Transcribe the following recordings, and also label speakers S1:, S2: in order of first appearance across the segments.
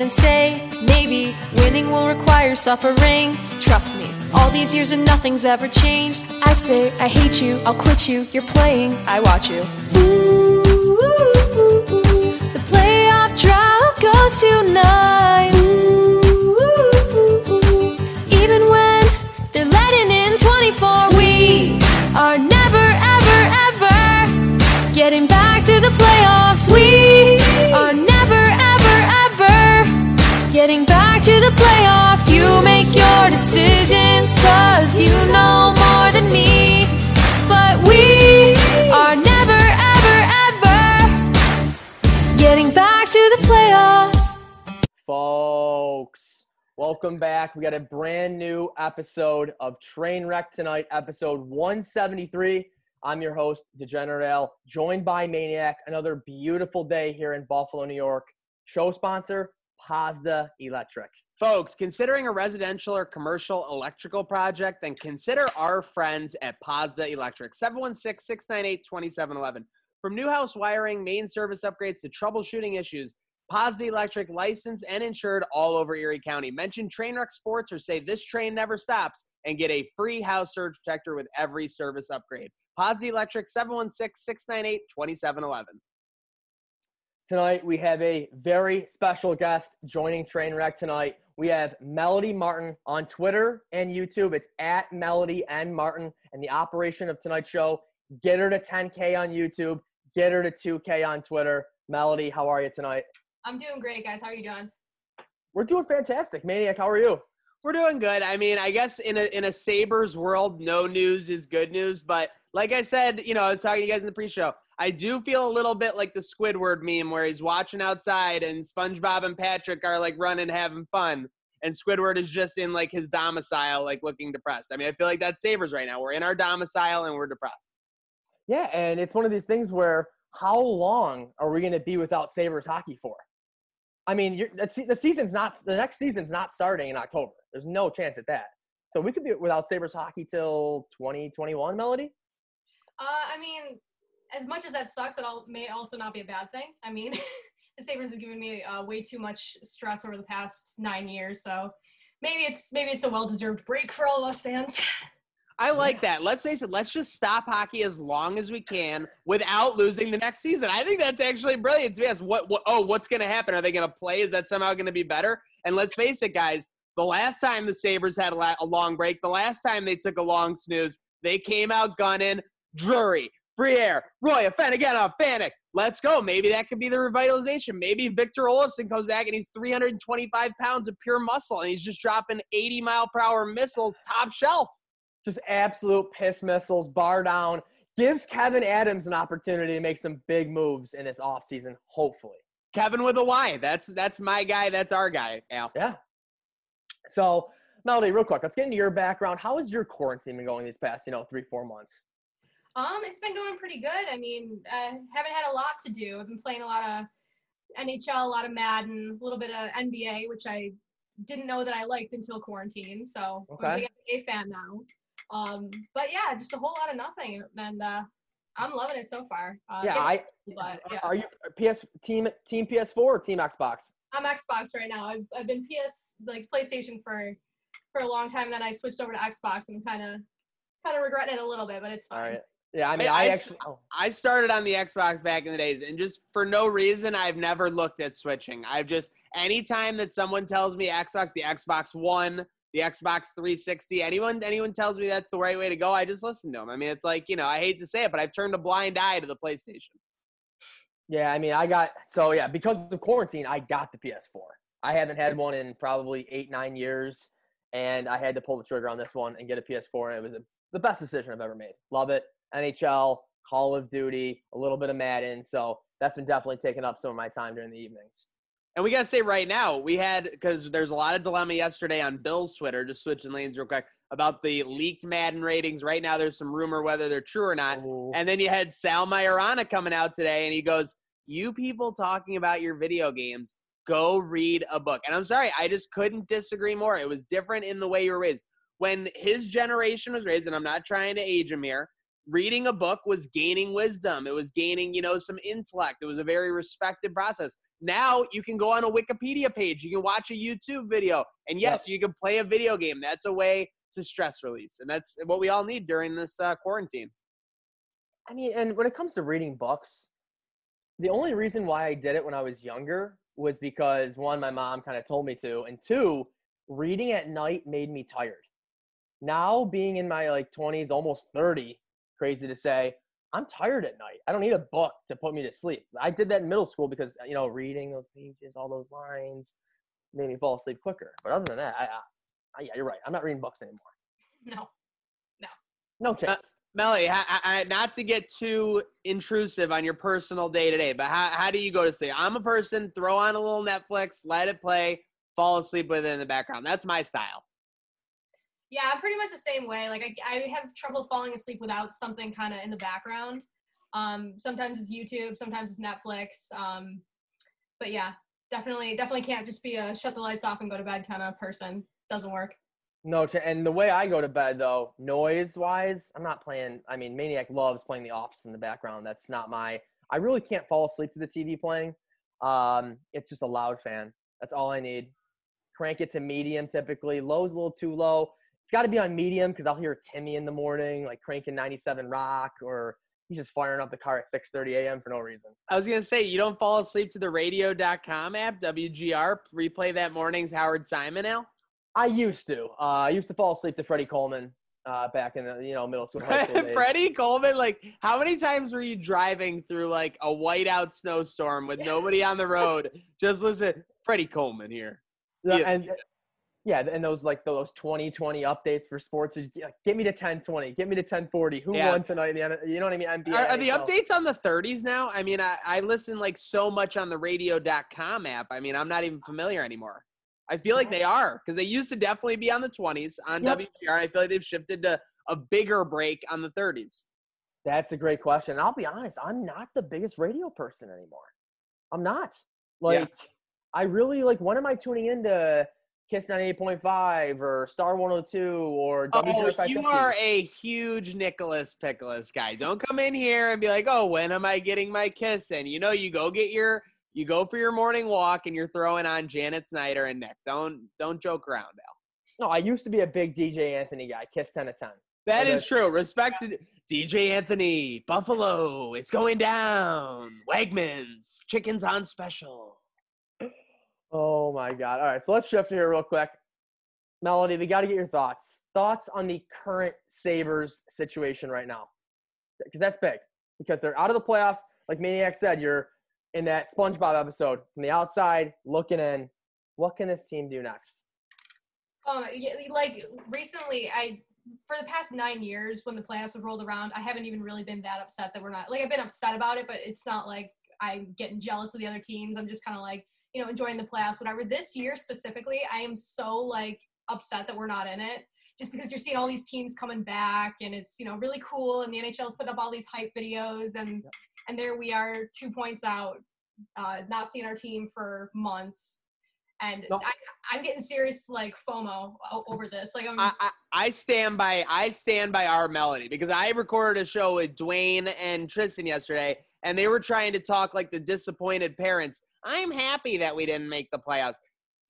S1: and say maybe winning will require suffering. Trust me, all these years and nothing's ever changed. I say I hate you, I'll quit you. You're playing, I watch you. Ooh, the playoff drought goes tonight. Decisions, cause you know more than me. But we are never, ever, ever getting back to the playoffs.
S2: Folks, welcome back. We got a brand new episode of Trainwreck tonight, episode 173. I'm your host, Degenerate Al, joined by Maniac. Another beautiful day here in Buffalo, New York. Show sponsor, Pazda Electric.
S3: Folks, considering a residential or commercial electrical project, then consider our friends at Posda Electric, 716 698 2711. From new house wiring, main service upgrades to troubleshooting issues, Posda Electric licensed and insured all over Erie County. Mention Trainwreck Sports or say this train never stops and get a free house surge protector with every service upgrade. Posda Electric, 716 698 2711.
S2: Tonight, we have a very special guest joining Trainwreck tonight. We have Melody Martin on Twitter and YouTube. It's at Melody and Martin. And the operation of tonight's show, get her to 10K on YouTube, get her to 2K on Twitter. Melody, how are you tonight?
S4: I'm doing great, guys. How are you doing?
S2: We're doing fantastic. Maniac, how are you?
S3: We're doing good. I mean, I guess in a in a Sabres world, no news is good news. But like I said, you know, I was talking to you guys in the pre-show. I do feel a little bit like the Squidward meme where he's watching outside and SpongeBob and Patrick are like running, having fun, and Squidward is just in like his domicile, like looking depressed. I mean, I feel like that's Sabres right now. We're in our domicile and we're depressed.
S2: Yeah, and it's one of these things where how long are we going to be without Sabres hockey for? I mean, you're, the, the season's not the next season's not starting in October. There's no chance at that. So we could be without Sabres hockey till 2021, Melody.
S4: Uh, I mean, as much as that sucks, that all, may also not be a bad thing. I mean, the Sabres have given me uh, way too much stress over the past nine years, so maybe it's maybe it's a well-deserved break for all of us fans.
S3: I like that. Let's face it. Let's just stop hockey as long as we can without losing the next season. I think that's actually brilliant. Yes. What? what oh, what's going to happen? Are they going to play? Is that somehow going to be better? And let's face it, guys. The last time the Sabres had a, la- a long break, the last time they took a long snooze, they came out gunning. Drury, Briere, Roy, Finnegan, Vanek. Uh, let's go. Maybe that could be the revitalization. Maybe Victor Olofsson comes back and he's 325 pounds of pure muscle and he's just dropping 80 mile per hour missiles top shelf.
S2: Just absolute piss missiles, bar down. Gives Kevyn Adams an opportunity to make some big moves in this offseason, hopefully.
S3: Kevin with a Y. That's that's my guy. That's our guy, Al.
S2: Yeah. So, Melody, real quick, let's get into your background. How has your quarantine been going these past, you know, three, four months?
S4: Um, it's been going pretty good. I mean, I haven't had a lot to do. I've been playing a lot of NHL, a lot of Madden, a little bit of NBA, which I didn't know that I liked until quarantine. So I'm a big NBA fan now. Um, but yeah, just a whole lot of nothing, and uh, I'm loving it so far. Uh,
S2: yeah, I.
S4: but yeah.
S2: Are you PS team team PS4 or team Xbox?
S4: I'm Xbox right now. I've I've been PS like PlayStation for for a long time. And then I switched over to Xbox and kind of kind of regretting it a little bit, but it's
S2: All
S4: fine.
S2: right. Yeah, I mean,
S3: I-
S2: I, actually. Oh,
S3: I started on the Xbox back in the days, and just for no reason, I've never looked at switching. I've just anytime that someone tells me Xbox, the Xbox One, the Xbox 360, anyone anyone tells me that's the right way to go, I just listen to them. I mean, it's like you know, I hate to say it, but I've turned a blind eye to the PlayStation.
S2: yeah, I mean, I got so yeah because of quarantine, I got the PS4. I haven't had one in probably eight nine years, and I had to pull the trigger on this one and get a PS4, and it was a, the best decision I've ever made. Love it. NHL, Call of Duty, a little bit of Madden, so that's been definitely taking up some of my time during the evenings.
S3: And we gotta say right now, we had because there's a lot of dilemma yesterday on Bill's Twitter, just switching lanes real quick, about the leaked Madden ratings. Right now, there's some rumor whether they're true or not.
S2: Ooh.
S3: And then you had Sal Maiorana coming out today, and he goes, "You people talking about your video games, go read a book." And I'm sorry, I just couldn't disagree more. It was different in the way you were raised. When his generation was raised, and I'm not trying to age him here, reading a book was gaining wisdom. It was gaining, you know, some intellect. It was a very respected process. Now you can go on a Wikipedia page, you can watch a YouTube video, and yes, you can play a video game. That's a way to stress release, and that's what we all need during this uh, quarantine.
S2: I mean, and when it comes to reading books, the only reason why I did it when I was younger was because one, my mom kind of told me to, and two, reading at night made me tired. Now, being in my like 20s, almost 30, crazy to say, I'm tired at night. I don't need a book to put me to sleep. I did that in middle school because you know reading those pages, all those lines, made me fall asleep quicker. But other than that, I, I, yeah, you're right. I'm not reading books anymore.
S4: No.
S2: No no chance.
S3: Melly, I, I, not to get too intrusive on your personal day to day, but how, how do you go to sleep? I'm a person, throw on a little Netflix, let it play, fall asleep with it in the background. That's my style.
S4: Yeah, I'm pretty much the same way. Like I, I have trouble falling asleep without something kind of in the background. Um, sometimes it's YouTube, sometimes it's Netflix. Um, but yeah, definitely, definitely can't just be a shut the lights off and go to bed kind of person. Doesn't work.
S2: No, and the way I go to bed though, noise wise, I'm not playing. I mean, Maniac loves playing The Office in the background. That's not my. I really can't fall asleep to the TV playing. Um, it's just a loud fan. That's all I need. Crank it to medium typically. Low's a little too low. It's got to be on medium because I'll hear Timmy in the morning, like cranking 97 Rock, or he's just firing up the car at 6:30 a.m. for no reason.
S3: I was gonna say you don't fall asleep to the radio.com app, WGR, replay that morning's Howard Simon Al.
S2: I used to. Uh, I used to fall asleep to Freddie Coleman uh, back in the you know middle school. High school.
S3: Freddie Coleman, like how many times were you driving through like a whiteout snowstorm with nobody on the road? Just listen, Freddie Coleman here.
S2: Yeah,
S3: Yeah.
S2: and yeah, and those like those 2020 updates for sports. is, yeah, Get me to 1020. Get me to 1040. Who
S3: Yeah.
S2: won tonight? In the, you know what I mean? NBA.
S3: Are, are the updates on the 30s now? I mean, I, I listen like so much on the radio.com app. I mean, I'm not even familiar anymore. I feel like they are because they used to definitely be on the 20s on
S2: Yep.
S3: WGR. I feel like they've shifted to a bigger break on the 30s.
S2: That's a great question. And I'll be honest, I'm not the biggest radio person anymore. I'm not. Like, I really like. When am I tuning into Kiss 98.5 or Star 102 or
S3: Oh, you are a huge Nicholas Pickles guy. Don't come in here and be like, "Oh, when am I getting my kiss?" And you know, you go get your, you go for your morning walk, and you're throwing on Janet Snyder and Nick. Don't don't joke around, Al.
S2: No, I used to be a big DJ Anthony guy. Kiss 10 to 10.
S3: That is true. Respect to DJ Anthony, Buffalo. It's going down. Wegmans, chickens on special.
S2: Oh my God. All right, so let's shift here real quick. Melody, we got to get your thoughts. Thoughts on the current Sabres situation right now. Because that's big. Because they're out of the playoffs. Like Maniac said, you're in that SpongeBob episode from the outside looking in. What can this team do next?
S4: Um, like recently, I for the past nine years when the playoffs have rolled around, I haven't even really been that upset that we're not. Like I've been upset about it, but it's not like I'm getting jealous of the other teams. I'm just kind of like you know enjoying the playoffs, whatever. This year specifically, I am so like upset that we're not in it, just because you're seeing all these teams coming back, and it's you know really cool, and the NHL's putting up all these hype videos, and and there we are, two points out, uh, not seeing our team for months. And
S2: No.
S4: I, I'm getting serious like FOMO over this. Like I'm
S3: I, I, I stand by I stand by our melody because I recorded a show with Dwayne and Tristan yesterday, and they were trying to talk like the disappointed parents. I'm happy that we didn't make the playoffs.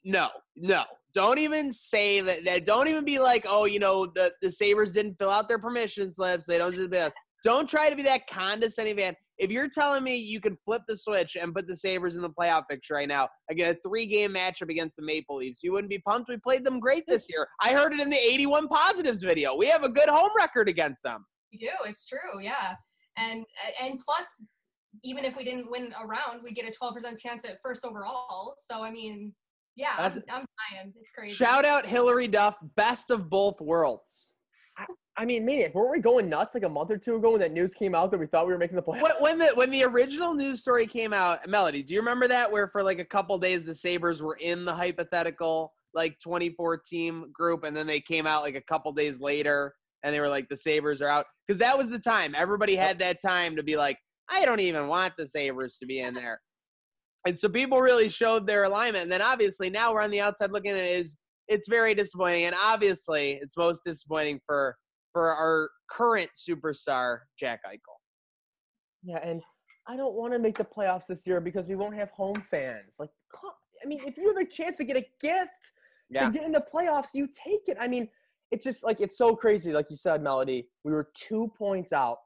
S3: No, no, don't even say that. that don't even be like, oh, you know, the the Sabres didn't fill out their permission slips. They don't just be. Don't try to be that condescending man. If you're telling me you can flip the switch and put the Sabres in the playoff picture right now, again, a three game matchup against the Maple Leafs, you wouldn't be pumped. We played them great this year. I heard it in the 81 positives video. We have a good home record against them.
S4: We do. It's true. Yeah. And and plus, even if we didn't win a round, we get a 12% chance at first overall. So I mean, yeah, I'm, I'm dying. It's crazy.
S3: Shout out Hilary Duff, best of both worlds.
S2: I mean, Maniac, weren't we going nuts like a month or two ago when that news came out that we thought we were making the playoffs?
S3: When, when the when the original news story came out, Melody, do you remember that? Where for like a couple days the Sabres were in the hypothetical like 24 team group, and then they came out like a couple days later, and they were like the Sabres are out because that was the time everybody had that time to be like, I don't even want the Sabres to be in there, and so people really showed their alignment. And then obviously now we're on the outside looking at it is it's very disappointing, and obviously it's most disappointing for for our current superstar Jack Eichel.
S2: Yeah, and I don't want to make the playoffs this year because we won't have home fans. Like, I mean, if you have a chance to get a gift
S3: Yeah.
S2: to get into playoffs, you take it. I mean, it's just like it's so crazy. Like you said, Melody, we were two points out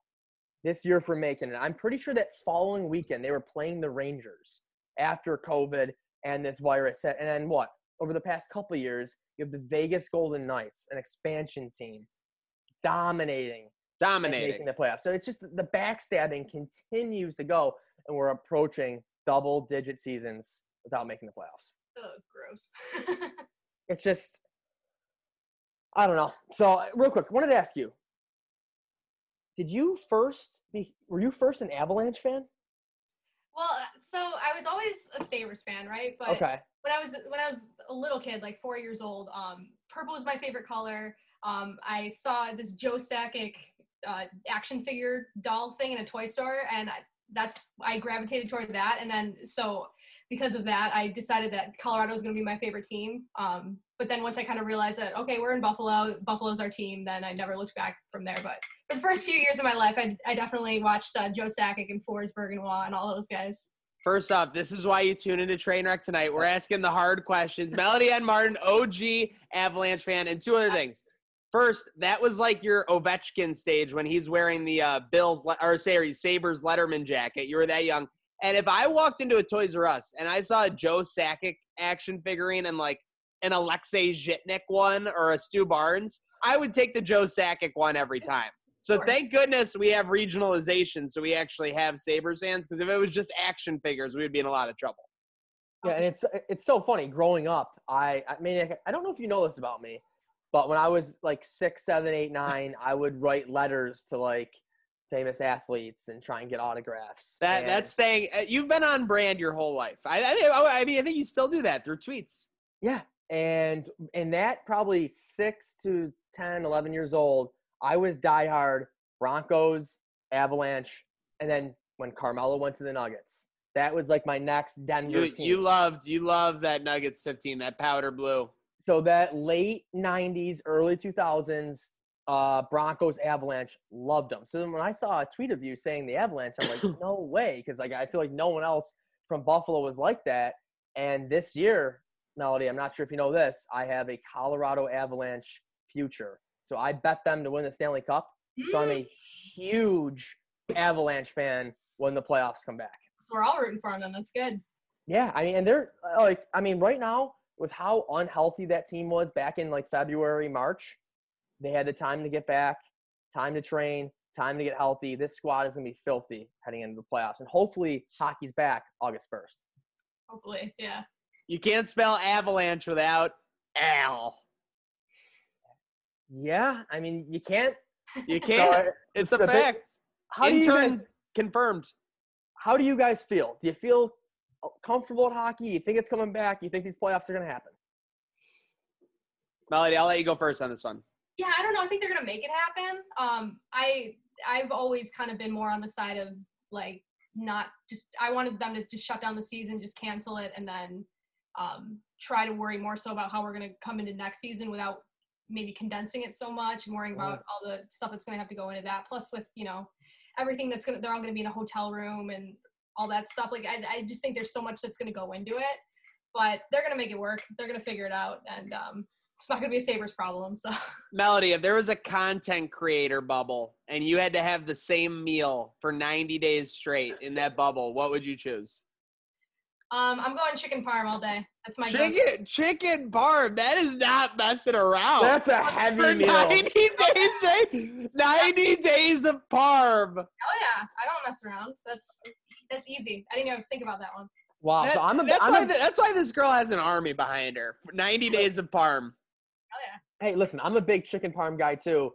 S2: this year for making it. I'm pretty sure that following weekend they were playing the Rangers after COVID and this virus hit. And then what? Over the past couple of years, you have the Vegas Golden Knights, an expansion team, dominating
S3: Dominating.
S2: making the playoffs. So it's just the backstabbing continues to go, and we're approaching double digit seasons without making the playoffs.
S4: Ugh, gross.
S2: It's just, I don't know. So real quick, I wanted to ask you: Did you first be? Were you first an Avalanche fan?
S4: well, so I was always a Sabres fan, right? But
S2: Okay.
S4: when I was when I was a little kid, like four years old, um, purple was my favorite color. Um, I saw this Joe Sakic uh, action figure doll thing in a toy store, and I, that's I gravitated toward that. And then so because of that, I decided that Colorado was going to be my favorite team. Um, but then once I kind of realized that okay, we're in Buffalo, Buffalo's our team, then I never looked back from there. But for the first few years of my life, I, I definitely watched uh, Joe Sakic and Forsberg and Waugh and all those guys.
S3: First off, this is why you tune into Trainwreck tonight. We're asking the hard questions. Melody and Martin, OG Avalanche fan, and two other things. First, that was like your Ovechkin stage when he's wearing the uh, Bills or sorry Sabres Letterman jacket. You were that young. And if I walked into a Toys R Us and I saw a Joe Sakic action figurine and like an Alexei Zhitnik one or a Stu Barnes, I would take the Joe Sakic one every time. So thank goodness we have regionalization, so we actually have Sabres fans. Because if it was just action figures, we would be in a lot of trouble.
S2: Yeah, and it's it's so funny. Growing up, I I mean I- I don't know if you know this about me, but when I was like six, seven, eight, nine, I would write letters to like famous athletes and try and get autographs.
S3: That
S2: And-
S3: that's saying uh, you've been on brand your whole life. I, I I mean I think you still do that through tweets.
S2: Yeah. And in that probably six to 10, 11 years old, I was diehard Broncos, Avalanche, and then when Carmelo went to the Nuggets, that was like my next Denver
S3: You
S2: team.
S3: you loved you loved that Nuggets 15, that powder blue.
S2: so that late 90s, early 2000s, uh, Broncos, Avalanche, loved them. So then when I saw a tweet of you saying the Avalanche, I'm like, no way, because like I feel like no one else from Buffalo was like that. And this year, Melody, I'm not sure if you know this, I have a Colorado Avalanche future. So I bet them to win the Stanley Cup. So I'm a huge Avalanche fan when the playoffs come back.
S4: So we're all rooting for them. That's good.
S2: Yeah, I mean, and they're uh, like, I mean, right now with how unhealthy that team was back in like February, March, they had the time to get back, time to train, time to get healthy. This squad is gonna be filthy heading into the playoffs, and hopefully, hockey's back August first.
S4: Hopefully, yeah.
S3: You can't spell avalanche without Al.
S2: Yeah, I mean, you can't.
S3: You can't.
S2: So,
S3: it's a
S2: it's a bit-
S3: fact.
S2: how do you guys?
S3: confirmed.
S2: How do you guys feel? Do you feel uh, comfortable at hockey? Do you think it's coming back? Do you think these playoffs are gonna happen?
S3: Melody, I'll let you go first on this one.
S4: Yeah, I don't know. I think they're gonna make it happen. Um, I I've always kind of been more on the side of like not just. I wanted them to just shut down the season, just cancel it, and then um, try to worry more so about how we're gonna come into next season without maybe condensing it so much and worrying about all the stuff that's gonna have to go into that. Plus, with you know everything that's gonna they're all gonna be in a hotel room and all that stuff. Like I I just think there's so much that's gonna go into it, but they're gonna make it work. They're gonna figure it out, and um, it's not gonna be a Sabres problem. So.
S3: Melody, if there was a content creator bubble and you had to have the same meal for 90 days straight in that bubble, what would you choose?
S4: Um, I'm going chicken parm all day. That's my go-to.
S3: Chicken, chicken parm. That is not messing around.
S2: That's a heavy
S3: for
S2: meal.
S3: 90 days straight. 90 days of parm.
S4: Oh yeah, I don't mess around. That's that's easy. I didn't even think about that one.
S2: Wow.
S3: That-
S2: so I'm a.
S3: that's,
S2: I'm
S3: why
S2: a
S3: that's why this girl has an army behind her. 90 days of parm.
S4: Oh yeah.
S2: hey, listen, I'm a big chicken parm guy too.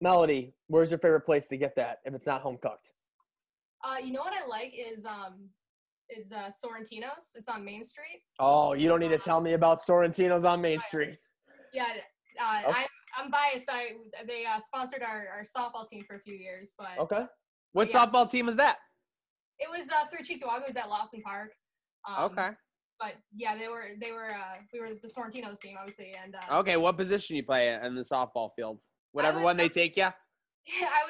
S2: Melody, where's your favorite place to get that if it's not home cooked?
S4: Uh, you know what I like is um is uh Sorrentino's. It's on Main Street.
S2: Oh, you don't need to tell me about Sorrentino's on Main Street.
S4: Yeah. Uh,
S2: Okay.
S4: I'm I'm biased. I they uh, sponsored our, our softball team for a few years, but
S2: Okay.
S3: What
S4: Yeah.
S3: softball team is that?
S4: it was uh, through Cheektowaga. It was at Lawson Park. Um,
S3: Okay.
S4: But yeah, they were they were uh, we were the Sorrentino's team obviously, and uh,
S3: Okay. What position you play in the softball field? Whatever
S4: was
S3: one they
S4: up-
S3: take you.
S4: I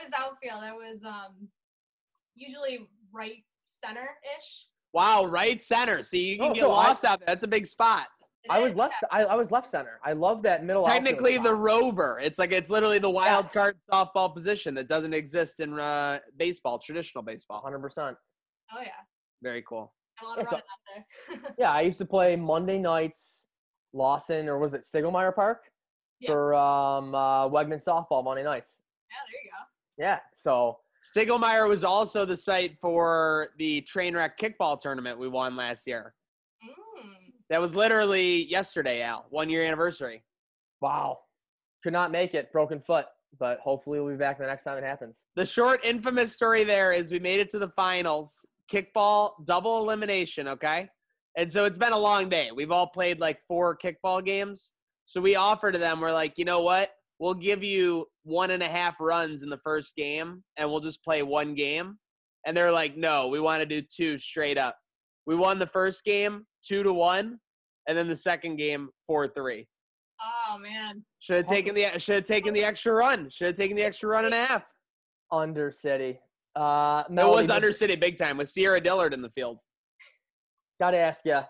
S4: was outfield. I was um usually right center ish.
S3: Wow, right center. See, you can
S2: No,
S3: get
S2: so I-
S3: lost out there. That's a big spot.
S2: I was left. I, I was left center. I love that middle.
S3: Technically, the
S2: spot.
S3: rover. It's like it's literally the wild
S2: Yes.
S3: card softball position that doesn't exist in uh, baseball, traditional baseball.
S2: 100%.
S4: Oh yeah,
S3: Very cool.
S4: A lot
S2: Yeah, so-
S4: there.
S2: Yeah, I used to play Monday nights, Lawson, or was it Stiglmeier Park
S4: Yeah.
S2: for um, uh, Wegman softball Monday nights.
S4: yeah, there you go.
S2: Yeah, so
S3: Stiglmeier was also the site for the Trainwreck kickball tournament we won last year.
S4: Mm.
S3: That was literally yesterday, Al. One year anniversary.
S2: wow, could not make it, broken foot, but hopefully we'll be back the next time it happens.
S3: The short, infamous story there is we made it to the finals, kickball, double elimination, okay? And so it's been a long day. We've all played like four kickball games. So we offer to them, we're like, you know what? We'll give you one and a half runs in the first game and we'll just play one game. And they're like, no, we want to do two straight up. We won the first game two to one, and then the second game four three.
S4: Oh man,
S3: Should have taken the should have taken the extra run. Should have taken the extra run and a half.
S2: Undercity. Uh,
S3: It was under city big time with Sierra Dillard in the field.
S2: Got to ask you,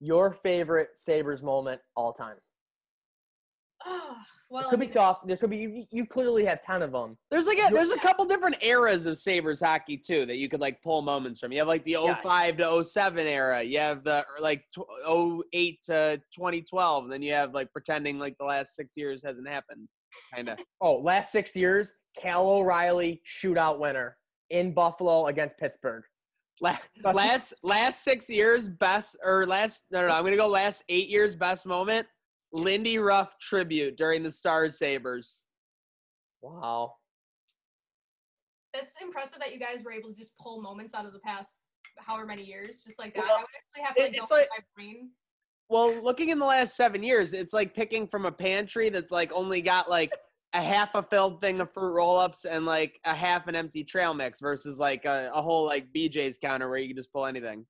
S2: your favorite Sabres moment all time.
S4: oh, well,
S2: It
S4: I
S2: could be tough. There could be. You, you clearly have ten of them.
S3: There's like a there's a couple different eras of Sabres hockey too that you could like pull moments from. You have like the
S2: Yes.
S3: 05 to 07 era. You have the like tw- 08 to 2012. And then you have like pretending like the last six years hasn't happened. Kind of.
S2: Oh, last six years, Cal O'Reilly shootout winner in Buffalo against Pittsburgh.
S3: last last six years best or last no no no I'm gonna go last eight years best moment. Lindy Ruff tribute during the Stars Sabres.
S2: Wow.
S4: that's impressive that you guys were able to just pull moments out of the past however many years, just like that.
S3: Well,
S4: I would actually have to
S3: it-
S4: like, go
S3: it's like-
S4: my brain.
S3: Well, looking in the last seven years, it's like picking from a pantry that's like only got like a half a filled thing of fruit roll-ups and like a half an empty trail mix versus like a, a whole like BJ's counter where you can just pull anything.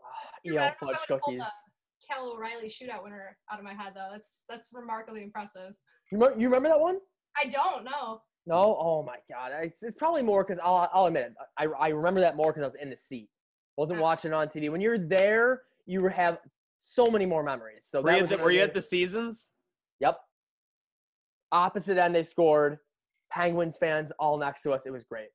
S4: Dude,
S2: Eel
S4: I don't know if
S2: fudge
S4: I would've pulled
S2: cookies.
S4: the Cal O'Reilly shootout winner out of my head though. That's that's remarkably impressive.
S2: You remember, you remember that one?
S4: I don't know.
S2: No. Oh my God. It's, it's probably more because I'll I'll admit it. I I remember that more because I was in the seat. Wasn't watching on TV. When you're there, you have so many more memories. So
S3: Were you, at the, were you at the seasons?
S2: Yep. Opposite end, they scored. Penguins fans all next to us. It was great.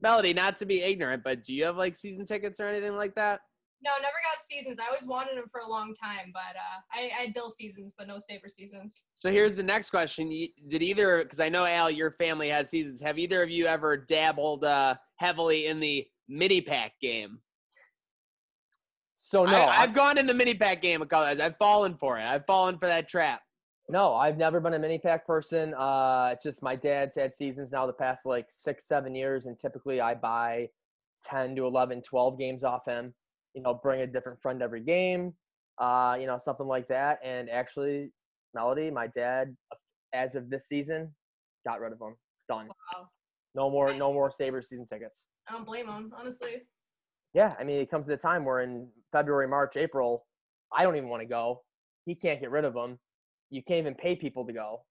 S3: Melody, not to be ignorant, but do you have like season tickets or anything like that?
S4: No, never got seasons. I always wanted them for a long time, but uh, I, I had Bill seasons, but no Sabre seasons.
S3: So here's the next question: Did either? Because I know Al, your family has seasons. Have either of you ever dabbled uh, heavily in the mini pack game?
S2: So no,
S3: I,
S2: I,
S3: I've gone in the mini pack game a couple times. I've fallen for it. I've fallen for that trap.
S2: No, I've never been a mini pack person. Uh, it's just my dad's had seasons now the past like six, seven years, and typically I buy 10 to 11, 12 games off him. You know, bring a different friend every game, uh, you know, something like that. And actually, Melody, my dad, as of this season, got rid of them. Done.
S4: Wow.
S2: No more, no more Sabres season tickets.
S4: I don't blame him, honestly.
S2: Yeah, I mean, it comes to the time where in February, March, April, I don't even want to go. He can't get rid of them. You can't even pay people to go.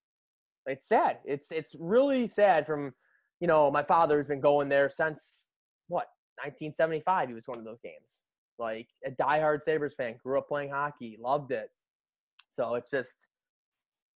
S2: It's sad. It's it's really sad. From you know, my father's been going there since what 1975. He was going to those games. Like a diehard Sabres fan, grew up playing hockey, loved it. So it's just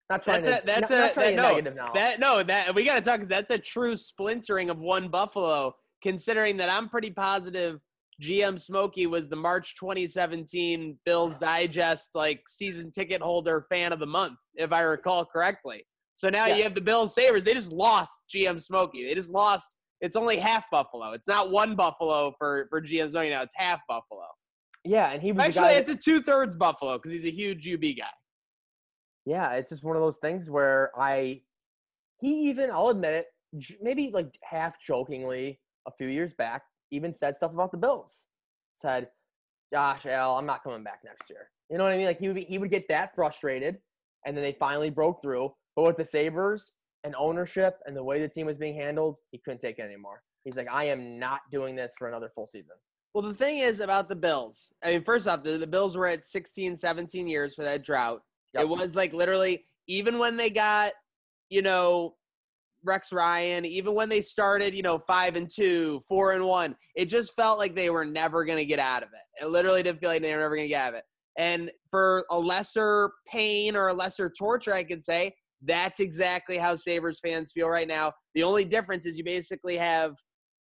S2: not trying
S3: That's
S2: to.
S3: a that's
S2: not,
S3: a
S2: not
S3: that, no
S2: negative now.
S3: that no that we got to talk. That's a true splintering of one Buffalo. Considering that I'm pretty positive GM Smokey was the March 2017 Bills Digest like season ticket holder fan of the month, if I recall correctly. So now
S2: Yeah.
S3: you have the Bills Sabres. They just lost GM Smokey. They just lost. It's only half Buffalo. It's not one Buffalo for for GM Smokey now. It's half Buffalo.
S2: yeah, and he was
S3: Actually, it's a two thirds Buffalo because he's a huge UB guy.
S2: yeah, it's just one of those things where I, he even, I'll admit it, maybe like half jokingly a few years back, even said stuff about the Bills. Said, "Gosh, Al, I'm not coming back next year." You know what I mean? Like he would be, he would get that frustrated, and then they finally broke through. But with the Sabres and ownership and the way the team was being handled, he couldn't take it anymore. He's like, "I am not doing this for another full season."
S3: Well, the thing is about the Bills. I mean, first off, the, the Bills were at 16, 17 years for that drought.
S2: Yep.
S3: It was like literally, even when they got, you know, Rex Ryan, even when they started, you know, five and two, four and one, it just felt like they were never going to get out of it. It literally didn't feel like they were never going to get out of it. And for a lesser pain or a lesser torture, I could say that's exactly how Sabres fans feel right now. The only difference is you basically have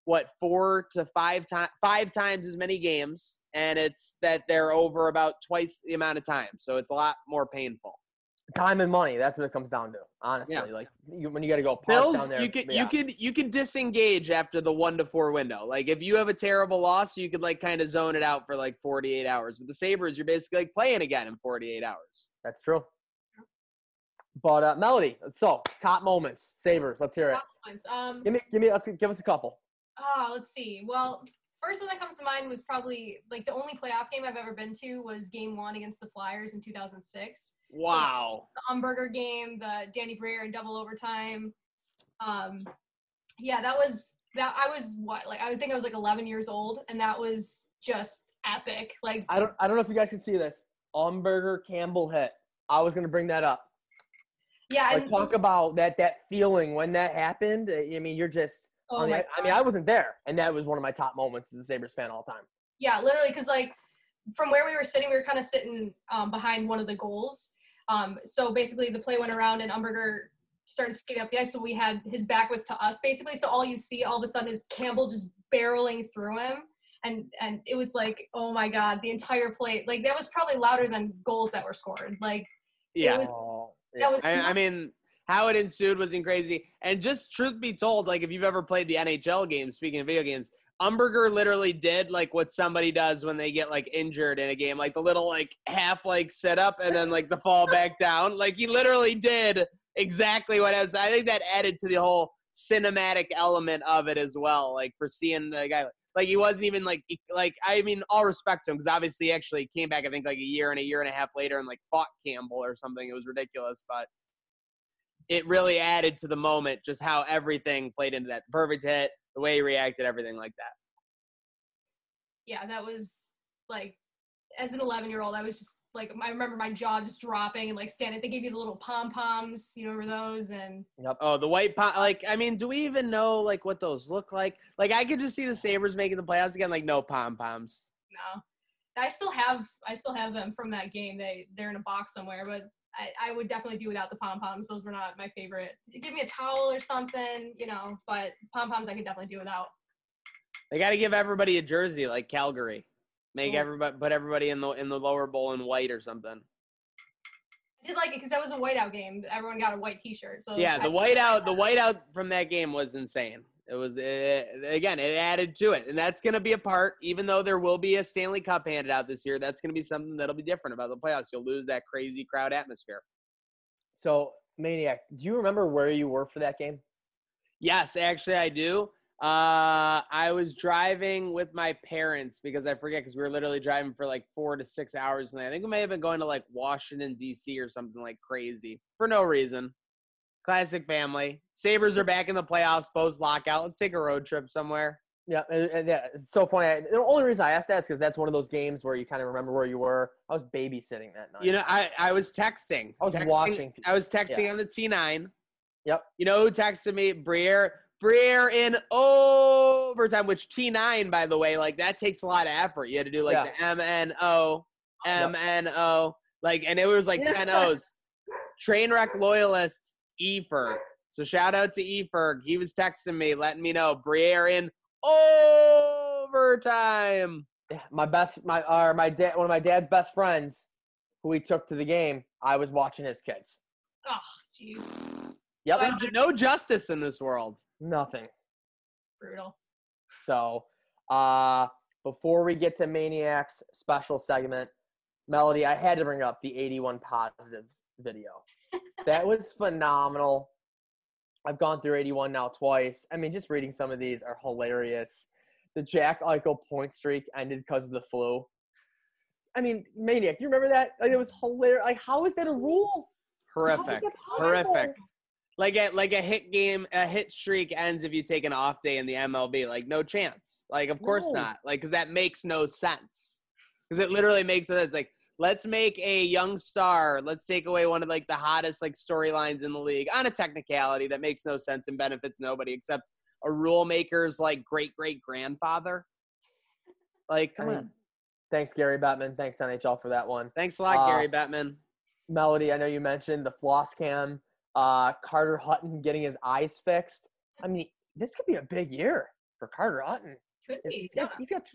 S3: what four to five times five times as many games, and it's that they're over about twice the amount of time. So it's a lot more painful.
S2: Time and money. That's what it comes down to. Honestly,
S3: Yeah.
S2: like you, when you got to go park
S3: Bills,
S2: down there.
S3: you could
S2: yeah.
S3: you could you could disengage after the one to four window. Like if you have a terrible loss, you could like kind of zone it out for like 48 hours. With the Sabres, you're basically like playing again in 48 hours.
S2: That's true. But uh, Melody, so top moments, Sabres. Let's hear it.
S4: Top ones. Um,
S2: Give me, give me. Let's give us a couple.
S4: Ah, let's see. Well, first one that comes to mind was probably like the only playoff game I've ever been to was Game One against the Flyers in 2006.
S3: Wow.
S4: The Umberger game, the Danny Briere in double overtime. Um, yeah, that was that. I was what like I think I was like 11 years old, and that was just epic. Like
S2: I don't. I don't know if you guys can see this. Umberger Campbell hit. I was gonna bring that up.
S4: yeah,
S2: Like
S4: and
S2: talk about that that feeling when that happened. I mean, you're just.
S4: oh
S2: on the-
S4: my
S2: I mean, I wasn't there, and that was one of my top moments as a Sabres fan all time.
S4: Yeah, literally, because like from where we were sitting, we were kind of sitting um, behind one of the goals. Um, so basically, the play went around, and Umberger started skating up the ice. So we had his back was to us, basically. So all you see all of a sudden is Campbell just barreling through him, and and it was like, oh my god, the entire play, like that was probably louder than goals that were scored. Like
S3: Yeah.
S4: was- that was.
S3: I, I mean, how it ensued was crazy. And just truth be told, like if you've ever played the NHL games, speaking of video games, Umberger literally did like what somebody does when they get like injured in a game, like the little like half like sit up and then like the fall back down. Like he literally did exactly what I was. I think that added to the whole cinematic element of it as well. Like for seeing the guy, like he wasn't even like like I mean, all respect to him because obviously he actually came back. I think like a year and a year and a half later and like fought Campbell or something. It was ridiculous, but it really added to the moment just how everything played into that perfect hit, the way he reacted, everything like that.
S4: yeah, that was like as an 11 year old, I was just like I remember my jaw just dropping and like standing. They gave you the little pom poms, you remember those? And Yep.
S3: Oh, the white pot. Like, I mean, do we even know like what those look like? Like, I could just see the Sabres making the playoffs again. Like, no pom poms.
S4: no, I still have I still have them from that game. They they're in a box somewhere, but I, I would definitely do without the pom poms. Those were not my favorite. Give me a towel or something, you know. But pom poms I could definitely do without.
S3: They got to give everybody a jersey like Calgary. Make everybody put everybody in the in the lower bowl in white or something.
S4: I did like it because that was a whiteout game. Everyone got a white T-shirt. So
S3: Yeah, the whiteout, the whiteout from that game was insane. It was uh again, it added to it, and that's going to be a part. Even though there will be a Stanley Cup handed out this year, that's going to be something that'll be different about the playoffs. You'll lose that crazy crowd atmosphere.
S2: So Maniac, do you remember where you were for that game?
S3: Yes, actually, I do. Uh, I was driving with my parents because I forget because we were literally driving for like four to six hours, and I think we may have been going to like Washington D.C. or something like crazy for no reason. Classic family. Sabres are back in the playoffs post lockout. Let's take a road trip somewhere.
S2: Yeah, and, and yeah, it's so funny. I, the only reason I asked that is because that's one of those games where you kind of remember where you were. I was babysitting that night.
S3: You know, I, I was texting.
S2: I was
S3: texting,
S2: watching.
S3: I was texting
S2: Yeah.
S3: on the T9.
S2: Yep.
S3: You know who texted me? Briere. Briere in overtime, which T9, by the way, like that takes a lot of effort. You had to do like
S2: Yeah.
S3: the M N O, M N O, like, and it was like
S2: Yeah.
S3: 10 O's. Trainwreck loyalist, Efer. So shout out to Efer. He was texting me, letting me know Briere in overtime.
S2: My best, my or my dad, one of my dad's best friends, who he took to the game. I was watching his kids.
S4: Oh, jeez,
S2: Yep,
S4: Wow.
S3: No justice in this world.
S2: nothing.
S4: brutal.
S2: So, uh, before we get to Maniac's special segment, Melody, I had to bring up the 81 positives video. That was phenomenal. I've gone through 81 now twice. I mean, just reading some of these are hilarious. The Jack Eichel point streak ended because of the flu. I mean, Maniac, you remember that? Like, it was hilarious. Like, how is that a rule?
S3: Horrific. Horrific. Like a like a hit game, a hit streak ends if you take an off day in the MLB. Like no chance. Like of course
S2: No.
S3: not. Like because that makes no sense. Because it literally makes it. It's like let's make a young star. Let's take away one of like the hottest like storylines in the league on a technicality that makes no sense and benefits nobody except a rule maker's like great great grandfather. Like, come
S2: I mean,
S3: on.
S2: Thanks, Gary Bettman. Thanks, NHL, for that one.
S3: Thanks a lot,
S2: uh,
S3: Gary Bettman.
S2: Melody, I know you mentioned the floss cam. Uh, Carter Hutton getting his eyes fixed. I mean, this could be a big year for Carter Hutton.
S4: Could
S2: He's
S4: be.
S2: got,
S4: Yeah.
S2: he's got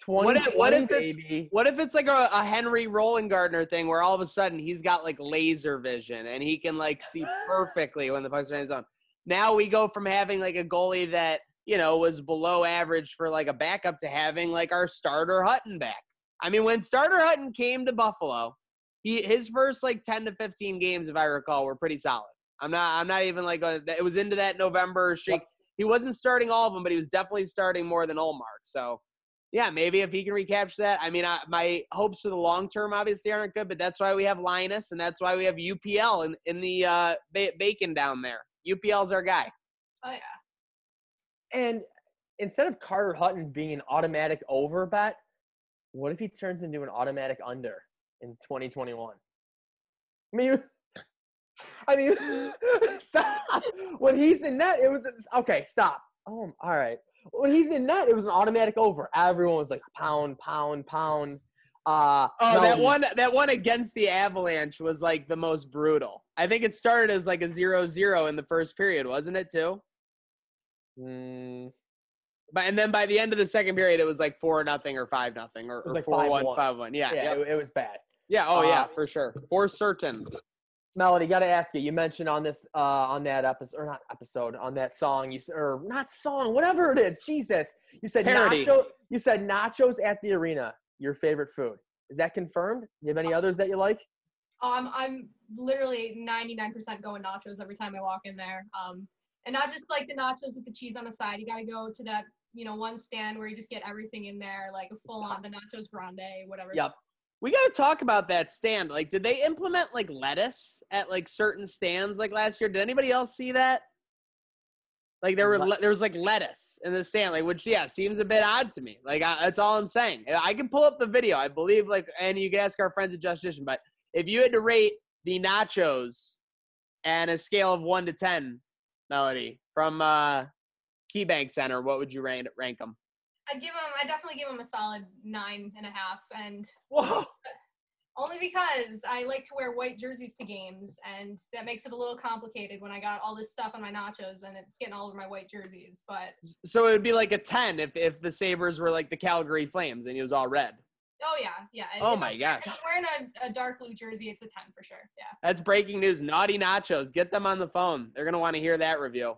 S2: 20,
S3: What if- what if it's- What if it's like a, a Henry Rowengartner thing where all of a sudden he's got like laser vision and he can like see perfectly when the puck's in his zone? Now we go from having like a goalie that you know was below average for like a backup to having like our starter Hutton back. I mean, when starter Hutton came to Buffalo, he his first like ten to fifteen games, if I recall, were pretty solid. I'm not I'm not even like a, it was into that November streak. He wasn't starting all of them, but he was definitely starting more than Ullmark. So yeah, maybe if he can recapture that. I mean, I, my hopes for the long term obviously aren't good, but that's why we have Linus and that's why we have UPL in, in the uh, ba- bacon down there. UPL's our guy.
S4: Oh yeah.
S2: And instead of Carter Hutton being an automatic over bet, what if he turns into an automatic under in 2021? I mean, I mean, stop. When he's in net, it was okay. Stop. Oh, all right. When he's in net, it was an automatic over. Everyone was like pound, pound, pound. Uh,
S3: Oh, that one that one against the Avalanche was like the most brutal. I think it started as like a 0-0 in the first period, wasn't it too?
S2: mm,
S3: But and then by the end of the second period, it was like four nothing or five nothing or, or
S2: like
S3: four one
S2: 5-1.
S3: five. Yeah,
S2: yeah,
S3: yeah,
S2: it, it was bad.
S3: yeah. Oh yeah,
S2: Uh,
S3: for sure, for certain.
S2: Melody, got to ask you. You mentioned on this, uh, on that episode, or not episode, on that song, you or not song, whatever it is. Jesus, you said
S3: Parody.
S2: nacho. You said nachos at the arena. Your favorite food is that confirmed? You have any others that you like?
S4: Oh, I'm I'm literally 99% going nachos every time I walk in there. Um, and not just like the nachos with the cheese on the side. You gotta go to that you know one stand where you just get everything in there, like a full on the nachos grande, whatever.
S2: Yep.
S3: We got to talk about that stand. Like, did they implement like lettuce at like certain stands like last year? Did anybody else see that? Like there were
S2: Le-
S3: there was like lettuce in the stand, like which yeah seems a bit odd to me. Like I, that's all I'm saying. I can pull up the video. I believe like and you can ask our friends at Justition. But if you had to rate the nachos and a scale of one to ten, Melody from uh, KeyBank Center, what would you rank rank them?
S4: I'd give him. I definitely give him a solid nine and a half, and
S3: Whoa.
S4: only because I like to wear white jerseys to games, and that makes it a little complicated when I got all this stuff on my nachos and it's getting all over my white jerseys. But
S3: So it would be like a ten if if the Sabres were like the Calgary Flames and it was all red.
S4: oh yeah, yeah.
S3: Oh
S4: if
S3: my
S4: I'm-
S3: gosh.
S4: I'm wearing a, a dark blue jersey, it's a ten for sure. Yeah.
S3: That's breaking news. Naughty Nachos. Get them on the phone. They're gonna want to hear that review.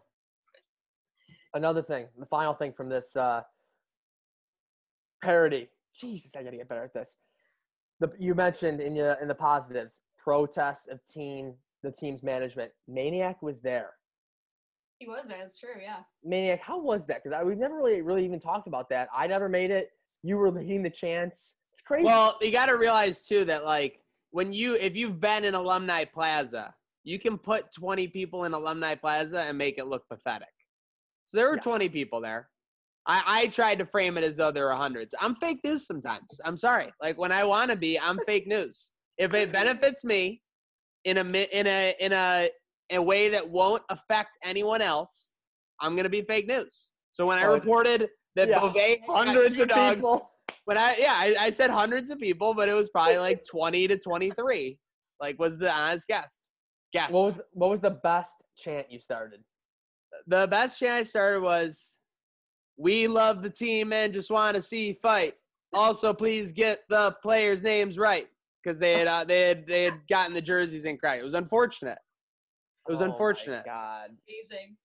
S2: Another thing, the final thing from this uh, parody. Jesus, I gotta get better at this. The, you mentioned in your in the positives protests of team the team's management. Maniac was there.
S4: He was there. That's true. Yeah.
S2: Maniac, how was that? Because we've never really really even talked about that. I never made it. You were leading the chance. It's crazy.
S3: Well, you got to realize too that like when you if you've been in Alumni Plaza, you can put 20 people in Alumni Plaza and make it look pathetic. So there were
S2: Yeah.
S3: 20 people there. I, I tried to frame it as though there were hundreds. I'm fake news sometimes. I'm sorry. Like when I want to be, I'm fake news. If it benefits me in a in a in a a way that won't affect anyone else, I'm gonna be fake news. So when I
S2: Oh,
S3: reported that
S2: yeah.
S3: Beauvais
S2: hundreds
S3: two
S2: of
S3: dogs,
S2: people.
S3: when I yeah, I, I said hundreds of people, but it was probably like twenty to twenty three. Like was the honest guess. Guess.
S2: What was what was the best chant you started?
S3: the best chant I started was We love the team and just want to see fight. Also, please get the players' names right. Because they had uh, they had they had gotten the jerseys incorrect. It was unfortunate. It was
S2: Oh my
S3: unfortunate.
S2: God.
S4: Amazing.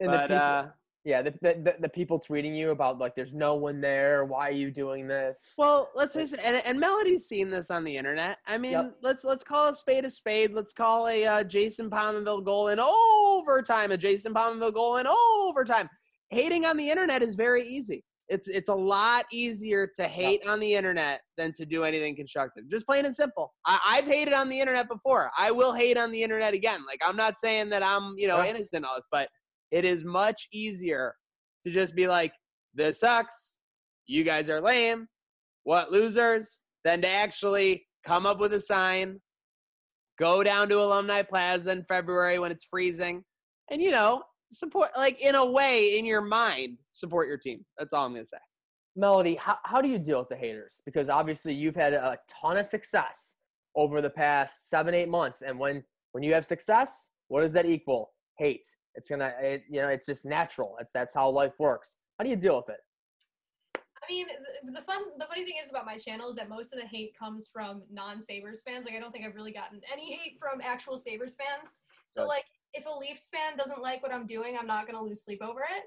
S2: And the people,
S3: uh
S2: yeah, the, the, the, the people tweeting you about like, there's no one there. Why are you doing this?
S3: Well, let's just and, and Melody's seen this on the internet. I mean,
S2: Yep.
S3: let's let's call a spade a spade. Let's call a uh, Jason Pominville goal in overtime. A Jason Pominville goal in overtime. Hating on the internet is very easy. It's it's a lot easier to hate on the internet than to do anything constructive. Just plain and simple. I, I've hated on the internet before. I will hate on the internet again. Like I'm not saying that I'm you know
S2: Yeah.
S3: innocent of this, but it is much easier to just be like, this sucks. You guys are lame. What losers? Than to actually come up with a sign, go down to Alumni Plaza in February when it's freezing, and you know, support like in a way in your mind, support your team. That's all I'm gonna say.
S2: Melody, how, how do you deal with the haters? Because obviously you've had a ton of success over the past seven, eight months. And when when you have success, what does that equal? Hate. It's gonna it, you know, it's just natural. It's that's how life works. How do you deal with it?
S4: I mean, the, the fun, the funny thing is about my channel is that most of the hate comes from non-Sabres fans. Like, I don't think I've really gotten any hate from actual Sabres fans. So, like, if a Leafs fan doesn't like what I'm doing, I'm not gonna lose sleep over it.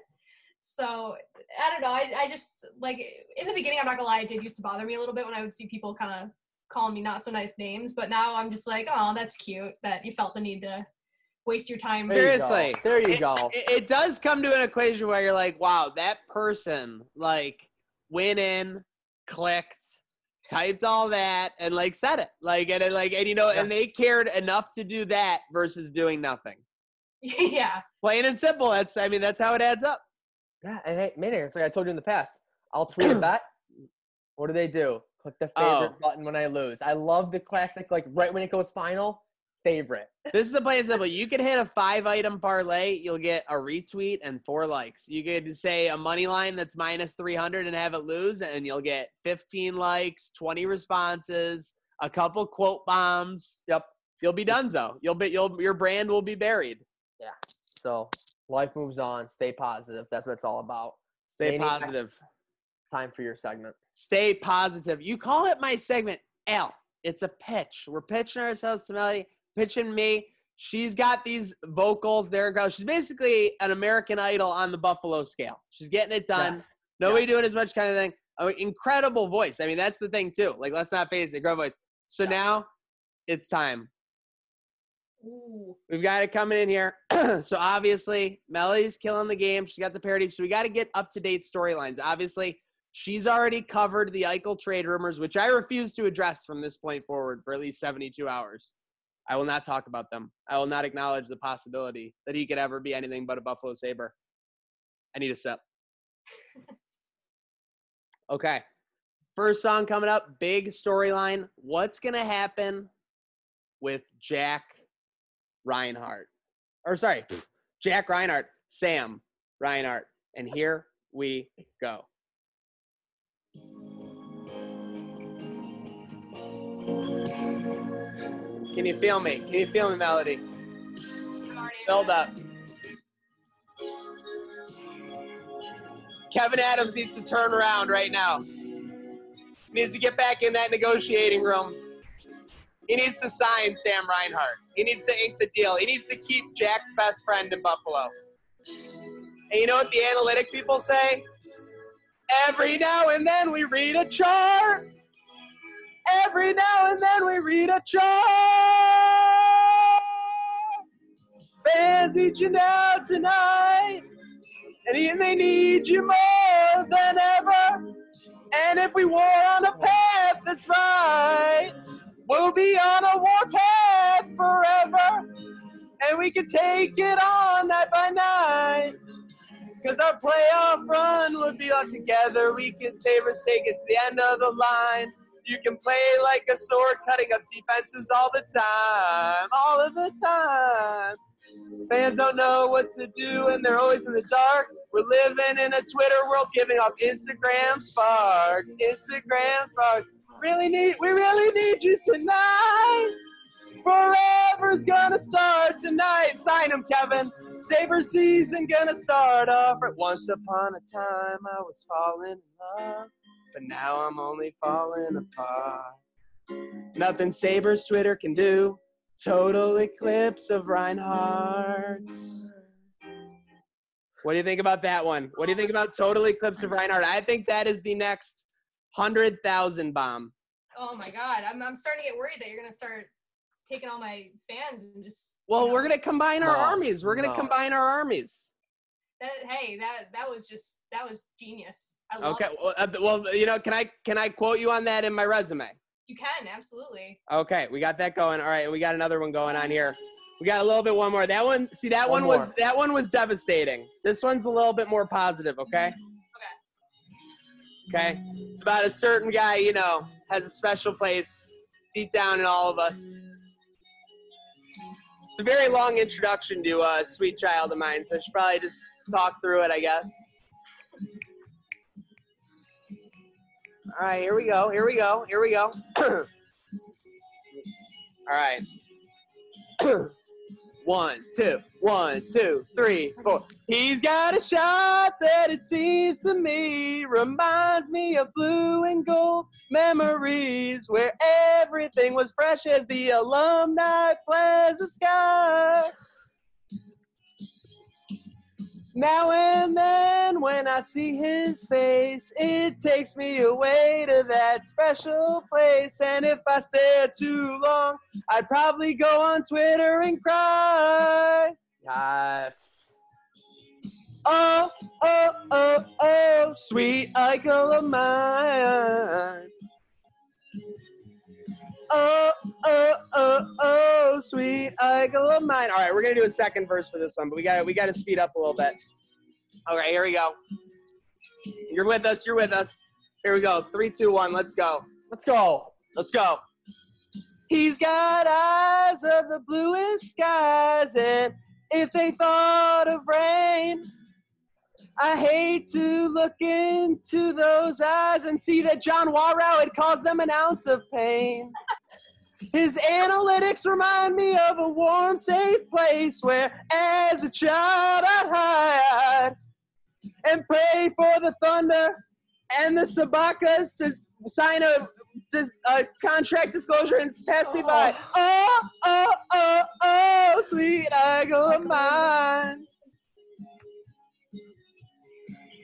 S4: So, I don't know. I, I just like in the beginning, I'm not gonna lie, it did used to bother me a little bit when I would see people kind of calling me not so nice names. But now I'm just like, oh, that's cute that you felt the need to waste your time.
S2: There you go.
S3: Seriously.
S2: There you
S3: It-
S2: go.
S3: It, it does come to an equation where you're like, wow, that person like went in, clicked, typed all that, and like said it. Like and it, like and you know, and they cared enough to do that versus doing nothing.
S4: Yeah.
S3: Plain and simple. That's I mean, that's how it adds up.
S2: Yeah, and hey, Maniac, it's like I told you in the past. I'll tweet a bet. What do they do? Click the favorite
S3: Oh.
S2: button when I lose. I love the classic, like right when it goes final, favorite.
S3: This is a plain and simple. You could hit a five item parlay, you'll get a retweet and four likes. You could say a money line that's minus 300 and have it lose, and you'll get 15 likes, 20 responses, a couple quote bombs.
S2: Yep.
S3: You'll be done, though. You'll be, you'll, your brand will be buried.
S2: So life moves on. Stay positive. That's what it's all about.
S3: Stay
S2: Maniac.
S3: positive.
S2: Time for your segment.
S3: Stay positive. You call it my segment, L. It's a pitch. We're pitching ourselves to Melody, pitching me. She's got these vocals. There it goes. She's basically an American Idol on the Buffalo scale. She's getting it done.
S2: Yes.
S3: Nobody
S2: Yes.
S3: doing as much kind of thing. I mean, incredible voice. I mean, that's the thing too. Like, let's not face it, great voice. So
S2: Yes.
S3: now it's time.
S4: Ooh.
S3: We've got it coming in here. so obviously, Melody's killing the game. She's got the parody. So we got to get up to date storylines. Obviously, she's already covered the Eichel trade rumors, which I refuse to address from this point forward for at least 72 hours. I will not talk about them. I will not acknowledge the possibility that he could ever be anything but a Buffalo Sabre. I need a sip. Okay. First song coming up, big storyline. What's going to happen with Jack Reinhart? Or sorry, Jack Reinhart, Sam Reinhart. And here we go. Can you feel me? Can you feel me, Melody? Build up. Kevyn Adams needs to turn around right now. He needs to get back in that negotiating room. He needs to sign Sam Reinhart. He needs to ink the deal. He needs to keep Jack's best friend in Buffalo. And you know what the analytic people say? Every now and then we read a chart. Every now and then we read a chart. Fans need you now tonight. And they need you more than ever. And if we war on a path that's right, we'll be on a war path forever. And we can take it on night by night. Cause our playoff run would be all together. We can Sabres take it to the end of the line. You can play like a sword, cutting up defenses all the time, all of the time. Fans don't know what to do and they're always in the dark. We're living in a Twitter world giving off Instagram sparks. Instagram sparks. Really need we really need you tonight. Forever's gonna start tonight. Sign him, Kevyn. Sabre season gonna start off. Right. Once upon a time I was falling in love, but now I'm only falling apart. Nothing Sabres Twitter can do. Total eclipse of Reinhart. What do you think about that one? What do you think about total eclipse of Reinhart? I think that is the next hundred thousand bomb.
S4: Oh my god, I'm I'm starting to get worried that you're gonna start taking all my fans and just.
S3: Well,
S4: you know,
S3: we're gonna combine our
S2: No,
S3: armies. We're gonna
S2: no.
S3: combine our armies.
S4: That, hey, that that was just that was genius. I love
S3: Okay.
S4: it.
S3: Well, uh, well, you know, can I can I quote you on that in my resume?
S4: You can absolutely.
S3: Okay, we got that going. All right, we got another one going on here. We got a little bit one more. That one, see, that one,
S2: One
S3: was that one was devastating. This one's a little bit more positive. Okay. Okay. It's about a certain guy, you know, has a special place deep down in all of us. It's a very long introduction to a sweet child of mine, so I should probably just talk through it, I guess. All right, here we go. Here we go. Here we go. All right. one, two, one, two, three, four. He's got a shot that it seems to me reminds me of blue and gold memories where everything was fresh as the alumni plaza sky. Now and then, when I see his face, it takes me away to that special place. And if I stare too long, I'd probably go on Twitter and cry.
S2: Yes.
S3: Oh, oh, oh, oh, sweet idol of mine. Oh, sweet idol of mine. All right, we're gonna do a second verse for this one, but we got we got to speed up a little bit. Right, here we go. You're with us. You're with us. Here we go. Three, two, one. Let's go.
S2: Let's go.
S3: Let's go. He's got eyes of the bluest skies, and if they thought of rain, I hate to look into those eyes and see that John Wawrow had caused them an ounce of pain. His analytics remind me of a warm, safe place where, as a child, I'd hide and pray for the Thunder and the Sabakas to sign a, a contract disclosure and pass me by. Oh, oh, oh, oh, oh sweet idol of mine.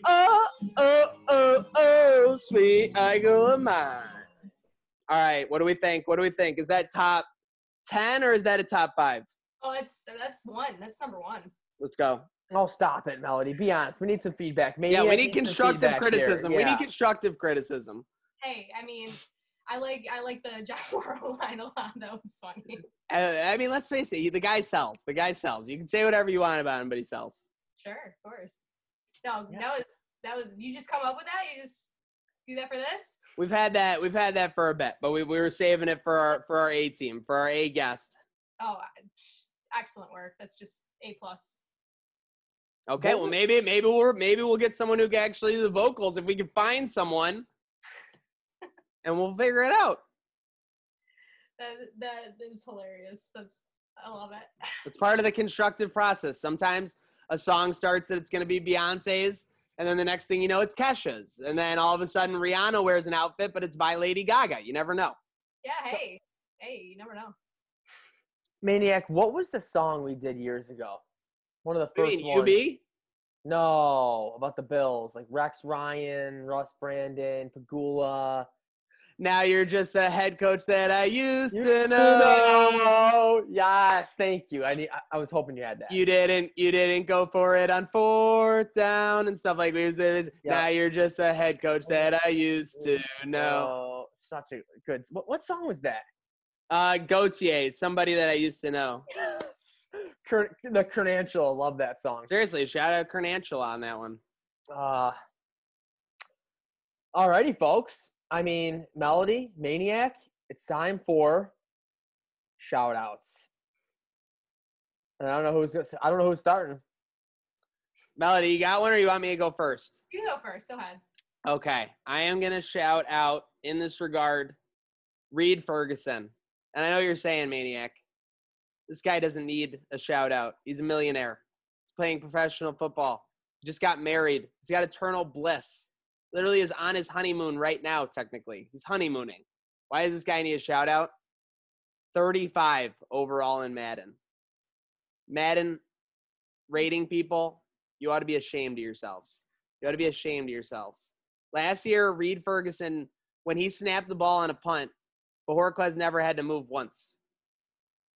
S3: Oh, oh, oh, oh, sweet idol of mine. All right, what do we think? What do we think? Is that top 10 or is that a top five?
S4: Oh, that's that's one. That's number one.
S3: Let's go.
S2: Oh, stop it, Melody. Be honest. We need some feedback. Maybe
S3: yeah, we need
S2: some
S3: constructive
S2: feedback here.
S3: criticism. We need constructive criticism.
S4: Hey, I mean, I like I like the John Warren line a lot. That was funny.
S3: Uh, I mean, let's face it. The guy sells. The guy sells. You can say whatever you want about him, but he sells.
S4: Sure, of course. No,
S2: Yeah.
S4: that was that was you just come up with that. You just do that for this.
S3: We've had that. We've had that for a bit, but we, we were saving it for our for our A team, for our A guest.
S4: Oh, excellent work. That's just a plus.
S3: Okay, well maybe maybe we'll maybe we'll get someone who can actually do the vocals if we can find someone, and we'll figure it out.
S4: That that is hilarious. That's I love it.
S3: It's part of the constructive process. Sometimes a song starts that it's going to be Beyonce's, and then the next thing you know, it's Kesha's, and then all of a sudden Rihanna wears an outfit, but it's by Lady Gaga. You never know.
S4: Yeah. Hey, hey, you never know.
S2: Maniac, what was the song we did years ago? One of the
S3: You
S2: first
S3: mean
S2: ones.
S3: UB?
S2: No, about the Bills, like Rex Ryan, Russ Brandon, Pegula.
S3: Now you're just a head coach that I used to know.
S2: know. Yes, thank you. I need. I, I was hoping you had that.
S3: You didn't. You didn't go for it on fourth down and stuff like this.
S2: Yep.
S3: Now you're just a head coach that I used to know.
S2: Oh, such a good. What, what song was that?
S3: Uh, Gotye, somebody that I used to know.
S2: The Kernanchel, love that song.
S3: Seriously, shout out Kernanchel on that one.
S2: Uh, alrighty, folks. I mean, Melody, Maniac, it's time for shout outs. And I don't know who's I don't know who's starting.
S3: Melody, you got one, or you want me to go first?
S4: You go first. Go ahead.
S3: Okay, I am gonna shout out in this regard, Reid Ferguson. And I know you're saying maniac. This guy doesn't need a shout out. He's a millionaire. He's playing professional football. He just got married. He's got eternal bliss. Literally is on his honeymoon right now, technically. He's honeymooning. Why does this guy need a shout out? 35 overall in Madden. Madden rating people, you ought to be ashamed of yourselves. You ought to be ashamed of yourselves. Last year, Reid Ferguson, when he snapped the ball on a punt, Bojorquez never had to move once.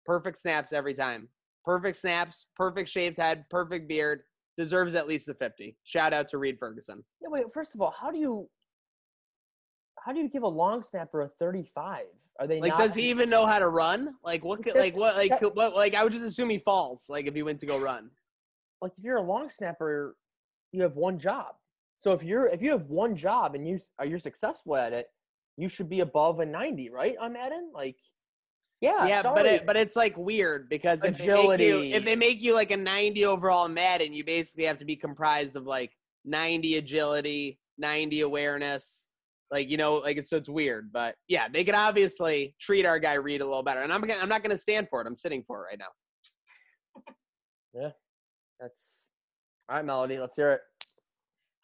S3: Perfect snaps every time. Perfect snaps, perfect shaved head, perfect beard. Deserves at least a 50. Shout out to Reid Ferguson.
S2: Yeah, wait. First of all, how do you how do you give a long snapper a 35? Are they
S3: Like,
S2: not,
S3: does he even know how to run? Like, what? could- Like, what? Like, what? Like, I would just assume he falls. Like, if he went to go run.
S2: like if you're a long snapper, you have one job. So if you're if you have one job and you are uh, you're successful at it, you should be above a 90, right? On Madden, like, yeah,
S3: yeah,
S2: sorry.
S3: but it, but it's like weird because if they, make you,
S2: Agility.
S3: if they make you like a 90 overall in Madden, you basically have to be comprised of like 90 agility, 90 awareness, like you know, like it's so it's weird. But yeah, they could obviously treat our guy Reid a little better, and I'm I'm not going to stand for it. I'm sitting for it right now.
S2: Yeah, that's all right, Melody. Let's hear it.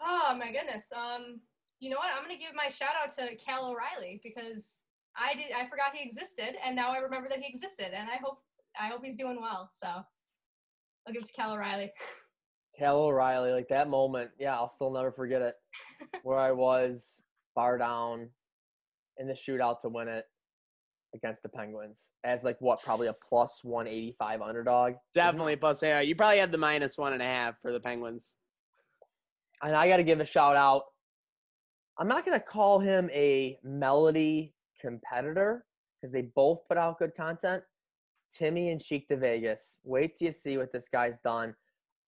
S4: Oh my goodness. Um, you know what? I'm gonna give my shout out to Cal O'Reilly because I did I forgot he existed and now I remember that he existed and I hope I hope he's doing well. So I'll give it to Cal O'Reilly.
S2: Cal O'Reilly, like that moment, yeah, I'll still never forget it. Where I was far down in the shootout to win it against the Penguins as like what, probably a plus 185 underdog.
S3: Definitely plus yeah. You probably had the minus one and a half for the Penguins.
S2: And I got to give a shout out. I'm not going to call him a Melody competitor because they both put out good content. Timmy and Cheek to Vegas. Wait till you see what this guy's done.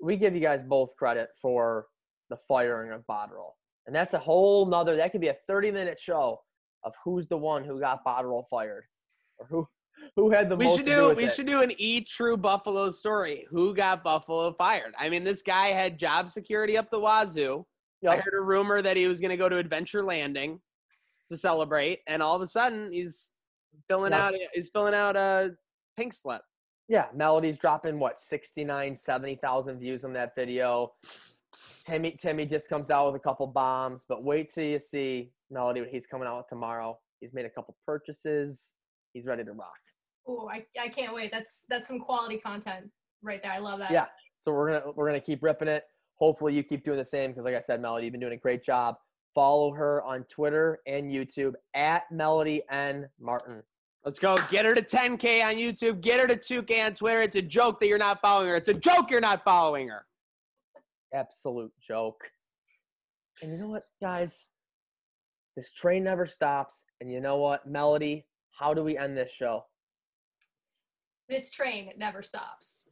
S2: We give you guys both credit for the firing of Botterill. And that's a whole nother, that could be a 30 minute show of who's the one who got Botterill fired or who who had the
S3: We
S2: most
S3: should
S2: do
S3: do we
S2: it.
S3: should do an E True Buffalo story. Who got Buffalo fired? I mean, this guy had job security up the wazoo. I heard a rumor that he was going to go to Adventure Landing to celebrate, and all of a sudden he's filling
S2: Yeah.
S3: out he's filling out a pink slip.
S2: Yeah, Melody's dropping what 69, 70,000 views on that video. Timmy Timmy just comes out with a couple bombs, but wait till you see Melody what he's coming out with tomorrow. He's made a couple purchases. He's ready to rock.
S4: Oh, I, I can't wait. That's that's some quality content right there. I love that.
S2: Yeah. So we're gonna we're gonna keep ripping it. Hopefully you keep doing the same because like I said, Melody, you've been doing a great job. Follow her on Twitter and YouTube at Melody N Martin.
S3: Let's go. Get her to 10K on YouTube. Get her to 2K on Twitter. It's a joke that you're not following her. It's a joke you're not following her.
S2: absolute joke. And you know what, guys? This train never stops. And you know what, Melody? How do we end this show?
S4: This train never stops.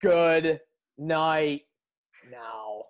S2: Good night now.